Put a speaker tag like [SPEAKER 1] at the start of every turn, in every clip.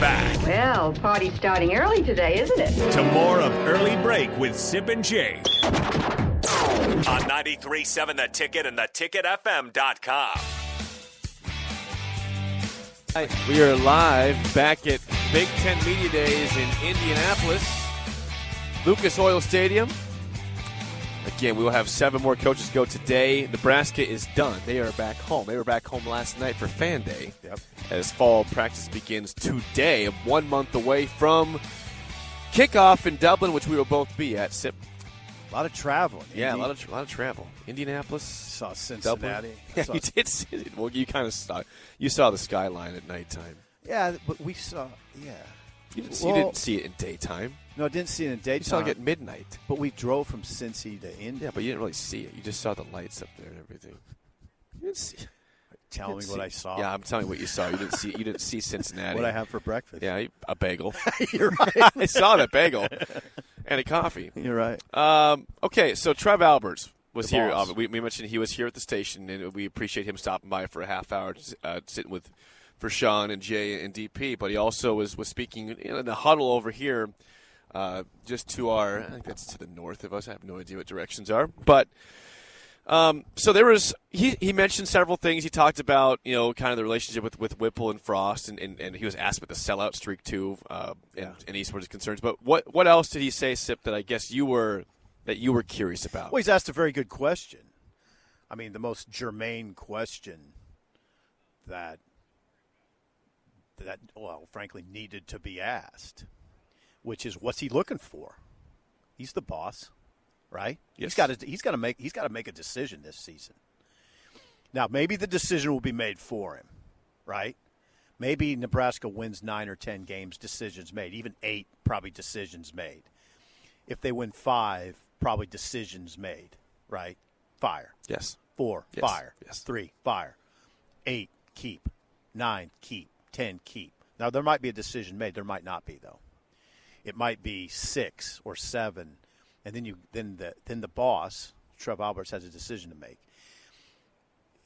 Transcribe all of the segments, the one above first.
[SPEAKER 1] Back
[SPEAKER 2] Well, party's starting early today, isn't it?
[SPEAKER 1] to more of Early Break with Sip and Jake. On 93.7 The Ticket and theticketfm.com.
[SPEAKER 3] Hi, we are live back at Big Ten Media Days in Indianapolis, Lucas Oil Stadium. Again, we will have seven more coaches go today. Nebraska is done. They are back home. They were back home last night for Fan Day.
[SPEAKER 4] Yep.
[SPEAKER 3] As fall practice begins today, one month away from kickoff in Dublin, which we will both be at. Sip.
[SPEAKER 4] A lot of traveling.
[SPEAKER 3] Yeah, a lot of a lot of travel. Indianapolis,
[SPEAKER 4] saw. Cincinnati.
[SPEAKER 3] Yeah,
[SPEAKER 4] Saw-
[SPEAKER 3] you did. See it. Well, you kind of saw. You saw the skyline at nighttime.
[SPEAKER 4] yeah, but we saw. Yeah.
[SPEAKER 3] You didn't, you didn't see it in daytime.
[SPEAKER 4] No, I didn't see it in
[SPEAKER 3] You
[SPEAKER 4] daytime.
[SPEAKER 3] saw it at midnight.
[SPEAKER 4] but we drove from Cincy to Indy.
[SPEAKER 3] Yeah, but you didn't really see it. You just saw the lights up there and everything. You didn't see.
[SPEAKER 4] Tell me
[SPEAKER 3] didn't
[SPEAKER 4] what
[SPEAKER 3] see-
[SPEAKER 4] I saw.
[SPEAKER 3] Yeah, I'm telling you what you saw. You didn't see. You didn't see Cincinnati.
[SPEAKER 4] What I have for breakfast.
[SPEAKER 3] Yeah, a bagel.
[SPEAKER 4] You're right.
[SPEAKER 3] I saw that bagel and a coffee.
[SPEAKER 4] You're right.
[SPEAKER 3] Um, okay, so Trev Alberts was
[SPEAKER 4] The
[SPEAKER 3] here. Um, we, we mentioned he was here at the station, and we appreciate him stopping by for a half hour, uh, sitting with for Sean and Jay and DP. But he also was was speaking in the huddle over here, uh, just to our. I think that's to the north of us. I have no idea what directions are, but. Um, so there was he, he mentioned several things. He talked about you know kind of the relationship with, with Whipple and Frost, and, and, and he was asked about the sellout streak too, uh, and, and Eastwood's concerns. But what what else did he say, Sip? That I guess you were that you were curious about.
[SPEAKER 4] Well, he's asked a very good question. I mean, the most germane question that that well, frankly, needed to be asked, which is, what's he looking for? He's the boss, right?
[SPEAKER 3] Yes.
[SPEAKER 4] He's got to he's got to make he's got to make a decision this season. Now, maybe the decision will be made for him, right? Maybe Nebraska wins nine or ten games, decisions made, even eight, probably decisions made. If they win five, probably decisions made, right? Fire.
[SPEAKER 3] yes.
[SPEAKER 4] Four,
[SPEAKER 3] Yes.
[SPEAKER 4] fire.
[SPEAKER 3] Yes.
[SPEAKER 4] Three, fire. Eight, keep. Nine, keep. Ten, keep. Now, there might be a decision made. There might not be, though. It might be six or seven, and then you then the then the boss, Trev Alberts, has a decision to make.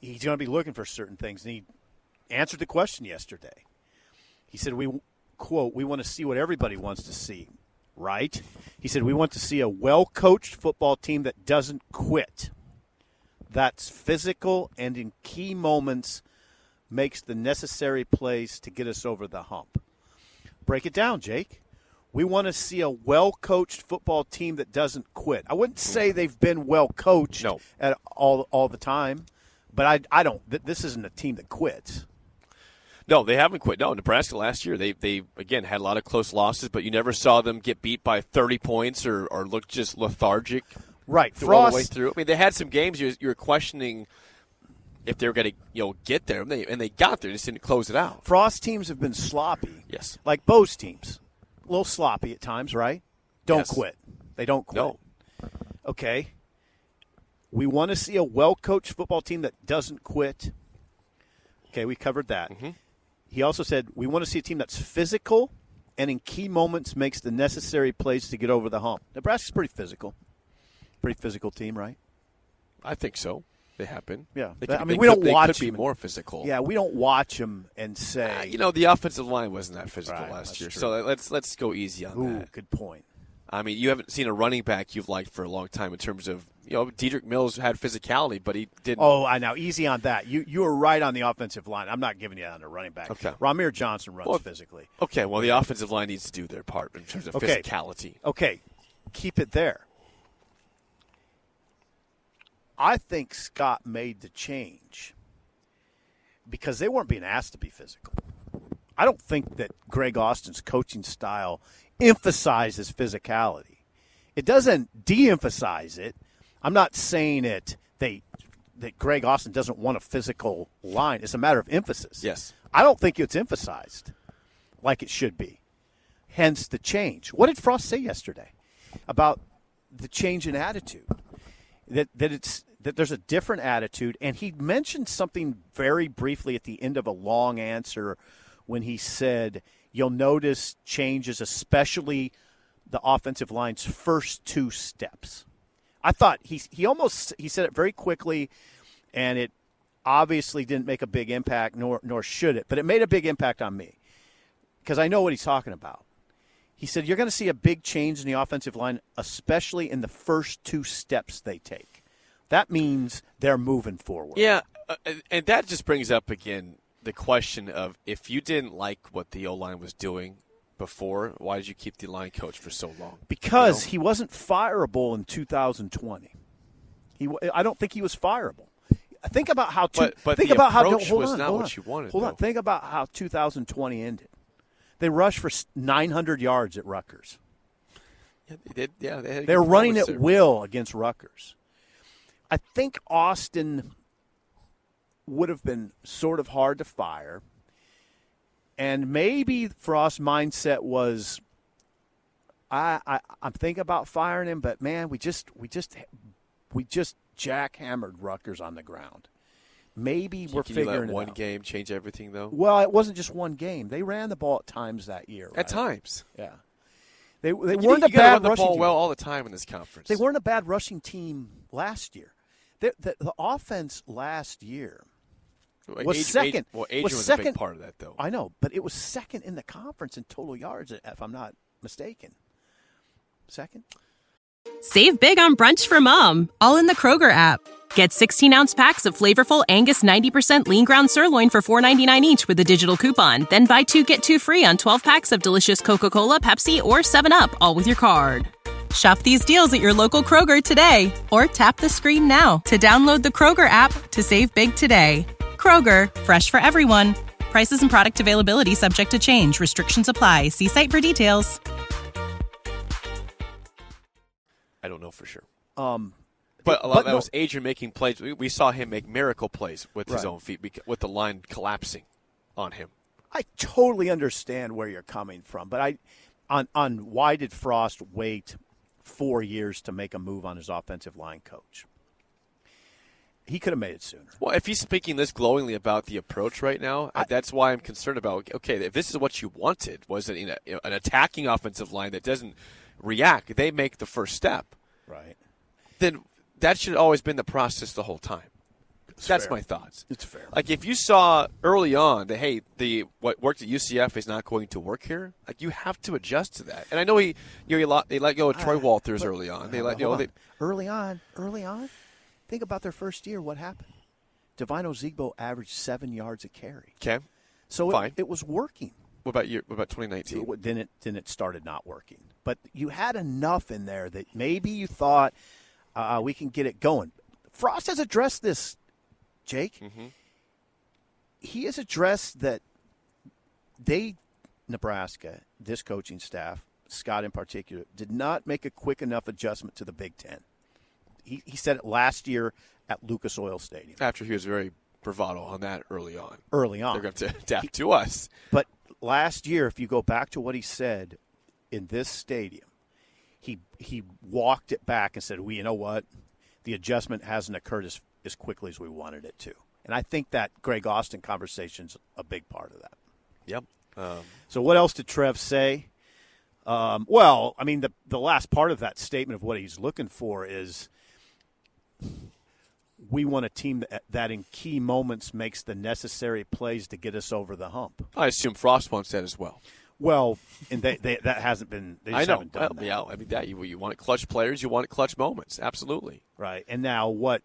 [SPEAKER 4] He's going to be looking for certain things, and he answered the question yesterday. He said, "We quote, we want to see what everybody wants to see, right?" He said, "We want to see a well-coached football team that doesn't quit." that's physical and in key moments makes the necessary plays to get us over the hump. Break it down, Jake. We want to see a well coached football team that doesn't quit. I wouldn't say mm-hmm. they've been well coached
[SPEAKER 3] No.
[SPEAKER 4] at all all the time, but I I don't th- this isn't a team that quits.
[SPEAKER 3] No, they haven't quit. No, Nebraska last year they they again had a lot of close losses, but you never saw them get beat by thirty points or, or look just lethargic.
[SPEAKER 4] Right.
[SPEAKER 3] through all the way through. I mean, they had some games you, you were questioning if they were going to you know get there, and they, and they got there, they just didn't close it out.
[SPEAKER 4] Frost teams have been sloppy.
[SPEAKER 3] Yes.
[SPEAKER 4] Like Bo's teams. A little sloppy at times, right? Don't
[SPEAKER 3] Yes.
[SPEAKER 4] quit. They don't quit.
[SPEAKER 3] No,
[SPEAKER 4] Okay. We want to see a well coached football team that doesn't quit. Okay, we covered that.
[SPEAKER 3] Mm-hmm.
[SPEAKER 4] He also said we want to see a team that's physical and in key moments makes the necessary plays to get over the hump. Nebraska's pretty physical. Pretty physical team, right?
[SPEAKER 3] I think so. They happen.
[SPEAKER 4] Yeah.
[SPEAKER 3] They
[SPEAKER 4] I mean, we
[SPEAKER 3] could-
[SPEAKER 4] don't
[SPEAKER 3] they
[SPEAKER 4] watch
[SPEAKER 3] could be more physical.
[SPEAKER 4] Yeah, we don't watch them and say,
[SPEAKER 3] Uh, you know, the offensive line wasn't that physical
[SPEAKER 4] Right,
[SPEAKER 3] last year,
[SPEAKER 4] true.
[SPEAKER 3] so let's let's go easy on
[SPEAKER 4] ooh,
[SPEAKER 3] that.
[SPEAKER 4] good point.
[SPEAKER 3] I mean, you haven't seen a running back you've liked for a long time in terms of you know, Dedrick Mills had physicality, but he didn't.
[SPEAKER 4] Oh, I know. Easy on that. You you were right on the offensive line. I'm not giving you that on the running back.
[SPEAKER 3] Okay.
[SPEAKER 4] Rahmir Johnson runs
[SPEAKER 3] Well,
[SPEAKER 4] physically.
[SPEAKER 3] Okay, well, the offensive line needs to do their part in terms of
[SPEAKER 4] Okay.
[SPEAKER 3] physicality.
[SPEAKER 4] Okay, keep it there. I think Scott made the change because they weren't being asked to be physical. I don't think that Greg Austin's coaching style emphasizes physicality. It doesn't de-emphasize it. I'm not saying it they that Greg Austin doesn't want a physical line. It's a matter of emphasis.
[SPEAKER 3] Yes.
[SPEAKER 4] I don't think it's emphasized like it should be. Hence the change. What did Frost say yesterday about the change in attitude? That that it's that there's a different attitude, and he mentioned something very briefly at the end of a long answer when he said, "You'll notice changes, especially the offensive line's first two steps." I thought he he almost he said it very quickly, and it obviously didn't make a big impact, nor nor should it, but it made a big impact on me because I know what he's talking about. He said you're going to see a big change in the offensive line, especially in the first two steps they take. That means they're moving forward.
[SPEAKER 3] Yeah, uh, and- and that just brings up again the question of if you didn't like what the O line was doing before, why did you keep the line coach for so long?
[SPEAKER 4] because
[SPEAKER 3] You know?
[SPEAKER 4] he wasn't fireable in 2020. He, I don't think he was fireable. Think about how. Two,
[SPEAKER 3] But- but
[SPEAKER 4] think
[SPEAKER 3] the
[SPEAKER 4] about how.
[SPEAKER 3] approach
[SPEAKER 4] hold
[SPEAKER 3] was
[SPEAKER 4] on,
[SPEAKER 3] not
[SPEAKER 4] hold
[SPEAKER 3] what
[SPEAKER 4] on.
[SPEAKER 3] you wanted,
[SPEAKER 4] Hold on. Think about how 2020 ended. They rushed for 900 yards at Rutgers.
[SPEAKER 3] yeah, they did. Yeah, they
[SPEAKER 4] They're running at
[SPEAKER 3] there.
[SPEAKER 4] will against Rutgers. I think Austin would have been sort of hard to fire. And maybe Frost's mindset was I, I I'm thinking about firing him, but man, we just we just we just jackhammered Rutgers on the ground. Maybe we're figuring
[SPEAKER 3] one
[SPEAKER 4] out.
[SPEAKER 3] game change everything, though?
[SPEAKER 4] Well, it wasn't just one game. They ran the ball at times that year.
[SPEAKER 3] At times,
[SPEAKER 4] yeah. They they
[SPEAKER 3] you,
[SPEAKER 4] weren't
[SPEAKER 3] you
[SPEAKER 4] a bad
[SPEAKER 3] run the
[SPEAKER 4] rushing
[SPEAKER 3] ball
[SPEAKER 4] team.
[SPEAKER 3] well all the time in this conference.
[SPEAKER 4] They weren't a bad rushing team last year. The, the, the offense last year
[SPEAKER 3] Well,
[SPEAKER 4] was
[SPEAKER 3] Adrian-
[SPEAKER 4] second.
[SPEAKER 3] Well, Adrian
[SPEAKER 4] was
[SPEAKER 3] was, a
[SPEAKER 4] second.
[SPEAKER 3] big part of that, though.
[SPEAKER 4] I know, but it was second in the conference in total yards, if I'm not mistaken. Second?
[SPEAKER 5] Save big on brunch for mom, all in the Kroger app. Get 16 ounce packs of flavorful Angus 90% lean ground sirloin for $4.99 each with a digital coupon. Then buy two get two free on 12 packs of delicious Coca Cola, Pepsi, or 7UP, all with your card. Shop these deals at your local Kroger today or tap the screen now to download the Kroger app to save big today. Kroger, fresh for everyone. Prices and product availability subject to change. Restrictions apply. See site for details.
[SPEAKER 3] I don't know for sure.
[SPEAKER 4] Um,
[SPEAKER 3] But a lot
[SPEAKER 4] But
[SPEAKER 3] that
[SPEAKER 4] no-
[SPEAKER 3] was Adrian making plays. We, we saw him make miracle plays with his own feet, bec- with the line collapsing on him.
[SPEAKER 4] I totally understand where you're coming from, but I on on why did Frost wait four years to make a move on his offensive line coach? He could have made it sooner.
[SPEAKER 3] Well, if he's speaking this glowingly about the approach right now,
[SPEAKER 4] I- uh,
[SPEAKER 3] that's why I'm concerned about. Okay, if this is what you wanted, was it know, an attacking offensive line that doesn't react? They make the first step.
[SPEAKER 4] Right.
[SPEAKER 3] Then that should have always been the process the whole time. That's
[SPEAKER 4] fair.
[SPEAKER 3] my thoughts.
[SPEAKER 4] It's fair.
[SPEAKER 3] Like if you saw early on that hey, the what worked at UCF is not going to work here, like you have to adjust to that. And I know he, you know, he lot, they let go of Troy Walters
[SPEAKER 4] But-
[SPEAKER 3] early on. They
[SPEAKER 4] Uh,
[SPEAKER 3] let you know
[SPEAKER 4] hold
[SPEAKER 3] they,
[SPEAKER 4] early on, early on. Think about their first year. What happened? Devine Ozigbo averaged seven yards a carry,
[SPEAKER 3] okay.
[SPEAKER 4] so it,
[SPEAKER 3] Fine.
[SPEAKER 4] it was working.
[SPEAKER 3] What about you? What about 2019?
[SPEAKER 4] It- then it then it started not working. But you had enough in there that maybe you thought uh, we can get it going. Frost has addressed this, Jake. Mm-hmm. He has addressed that they, Nebraska, this coaching staff, Scott in particular, did not make a quick enough adjustment to the Big Ten. He, he said it last year at Lucas Oil Stadium
[SPEAKER 3] After he was very bravado on that early on,
[SPEAKER 4] early on.
[SPEAKER 3] they're going to adapt to us.
[SPEAKER 4] But last year, if you go back to what he said in this stadium, he he walked it back and said, "We, you know what? The adjustment hasn't occurred as as quickly as we wanted it to." And I think that Greg Austin conversation's a big part of that.
[SPEAKER 3] Yep. Um,
[SPEAKER 4] So what else did Trev say? Um, well, I mean, the the last part of that statement of what he's looking for is we want a team that, that in key moments makes the necessary plays to get us over the hump.
[SPEAKER 3] I assume Frost wants that as well.
[SPEAKER 4] Well, and they, they, that hasn't been. They
[SPEAKER 3] I know.
[SPEAKER 4] haven't done
[SPEAKER 3] Well, yeah, I mean that you you want clutch players, you want clutch moments. Absolutely.
[SPEAKER 4] Right. And now what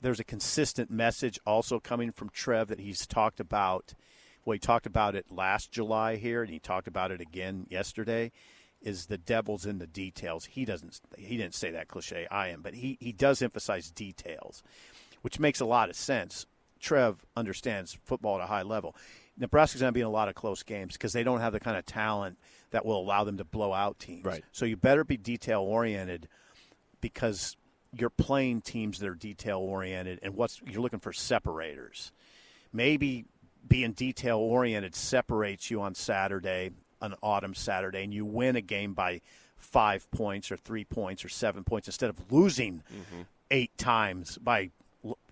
[SPEAKER 4] there's a consistent message also coming from Trev that he's talked about well, he talked about it last July here and he talked about it again yesterday, is the devil's in the details. He doesn't he didn't say that cliche, I am, but he, he does emphasize details, which makes a lot of sense. Trev understands football at a high level. Nebraska's going to be in a lot of close games because they don't have the kind of talent that will allow them to blow out teams.
[SPEAKER 3] Right.
[SPEAKER 4] So you better be detail oriented because you're playing teams that are detail oriented and what's you're looking for separators. Maybe being detail oriented separates you on Saturday, an autumn Saturday, and you win a game by five points or three points or seven points instead of losing mm-hmm. eight times by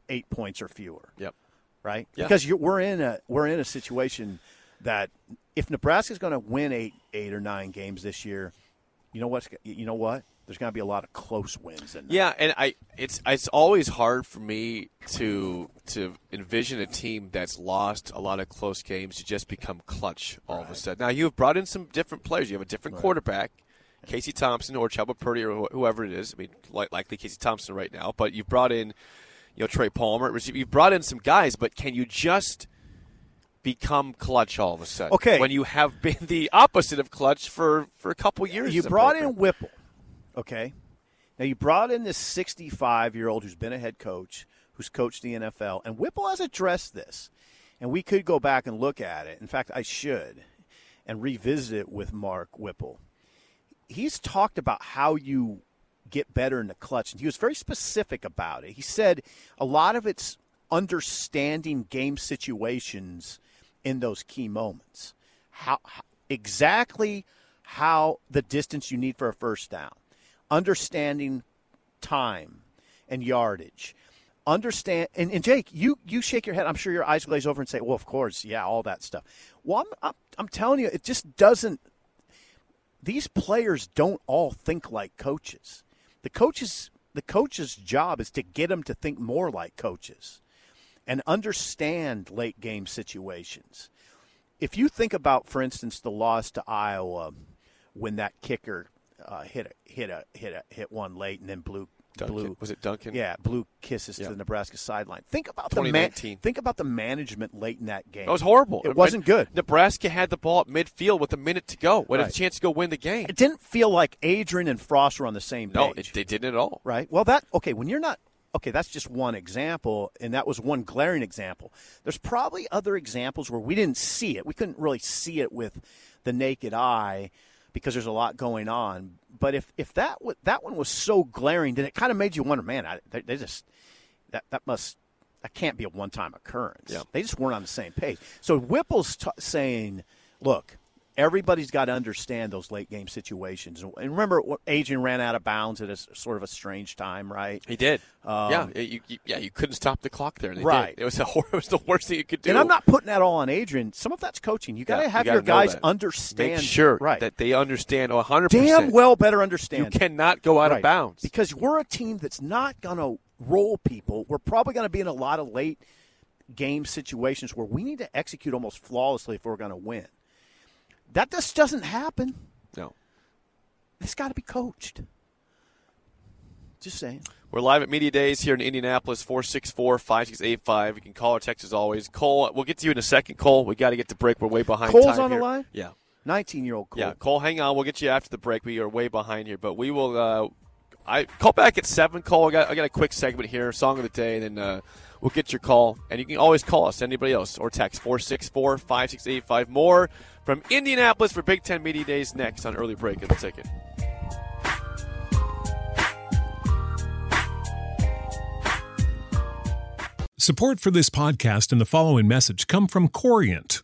[SPEAKER 4] eight points or fewer
[SPEAKER 3] Yep.
[SPEAKER 4] right?
[SPEAKER 3] Yeah.
[SPEAKER 4] Because you're, we're in a we're in a situation that if Nebraska's going to win eight eight or nine games this year, you know what's you know what? There's going to be a lot of close wins in.
[SPEAKER 3] Yeah, and I it's it's always hard for me to to envision a team that's lost a lot of close games to just become clutch all of a sudden. Now you've brought in some different players. You have a different quarterback, Casey Thompson or Chubba Purdy or whoever it is. I mean, li- likely Casey Thompson right now, but you've brought in you know Trey Palmer. You've brought in some guys, but can you just become clutch all of a sudden?
[SPEAKER 4] Okay.
[SPEAKER 3] when you have been the opposite of clutch for for a couple years.
[SPEAKER 4] you brought in Whipple, okay? Now you brought in this 65 year old who's been a head coach, who's coached the NFL, and Whipple has addressed this, and we could go back and look at it. In fact, I should, and revisit it with Mark Whipple. He's talked about how you get better in the clutch, and he was very specific about it. He said a lot of it's understanding game situations in those key moments. How, how exactly how the distance you need for a first down, understanding time and yardage. Understand and, and Jake, you you shake your head. I'm sure your eyes glaze over and say, "Well, of course, yeah, all that stuff." Well, I'm, I'm, I'm telling you, it just doesn't. These players don't all think like coaches. The coaches, the coach's job is to get them to think more like coaches and understand late game situations. If you think about, for instance, the loss to Iowa when that kicker uh, hit a, hit a hit a hit one late and then blew
[SPEAKER 3] Duncan.
[SPEAKER 4] blew
[SPEAKER 3] Was it Duncan?
[SPEAKER 4] yeah blew kisses
[SPEAKER 3] Yeah.
[SPEAKER 4] to the Nebraska sideline. Think about the man, think about the management late in that game.
[SPEAKER 3] That was horrible.
[SPEAKER 4] It wasn't good.
[SPEAKER 3] Nebraska had the ball at midfield with a minute to go. Have
[SPEAKER 4] Right.
[SPEAKER 3] a chance to go win the game.
[SPEAKER 4] It didn't feel like Adrian and Frost were on the same
[SPEAKER 3] No,
[SPEAKER 4] page.
[SPEAKER 3] it, they didn't at all.
[SPEAKER 4] Right. Well, that okay. When you're not okay, that's just one example, and that was one glaring example. There's probably other examples where we didn't see it. We couldn't really see it with the naked eye because there's a lot going on. But if if that w- that one was so glaring, then it kind of made you wonder, man, I, they, they just that that must that can't be a one time occurrence.
[SPEAKER 3] Yeah.
[SPEAKER 4] They just weren't on the same page. So Whipple's t- saying, look. Everybody's got to understand those late game situations. And remember, Adrian ran out of bounds at a sort of a strange time, right?
[SPEAKER 3] He did. yeah, you, you, yeah, you couldn't stop the clock there.
[SPEAKER 4] Um, Right.
[SPEAKER 3] did. It was a it was the worst thing you could do.
[SPEAKER 4] And I'm not putting that all on Adrian. Some of that's coaching. You got to
[SPEAKER 3] Yeah,
[SPEAKER 4] have
[SPEAKER 3] you
[SPEAKER 4] your guys
[SPEAKER 3] that.
[SPEAKER 4] understand.
[SPEAKER 3] Make sure
[SPEAKER 4] right.
[SPEAKER 3] that they understand 100.
[SPEAKER 4] Damn well better understand.
[SPEAKER 3] You cannot go out
[SPEAKER 4] Right.
[SPEAKER 3] of bounds.
[SPEAKER 4] because we're a team that's not going to roll people. We're probably going to be in a lot of late game situations where we need to execute almost flawlessly if we're going to win. That just doesn't happen.
[SPEAKER 3] no.
[SPEAKER 4] It's got to be coached. Just saying.
[SPEAKER 3] We're live at Media Days here in Indianapolis, 464 5685. You can call or text as always. Cole, we'll get to you in a second, Cole. we got to get to break. We're way behind
[SPEAKER 4] Cole's on the line?
[SPEAKER 3] Yeah.
[SPEAKER 4] 19 year old Cole.
[SPEAKER 3] Yeah, Cole, hang on. We'll get you after the break. We are way behind here, but we will. Uh, I call back at seven. Call. I got I got a quick segment here, song of the day, and then uh, we'll get your call. And you can always call us, anybody else, or text 464-5685. More from Indianapolis for Big Ten Media Days next on early break of the ticket.
[SPEAKER 6] Support for this podcast and the following message come from Corient.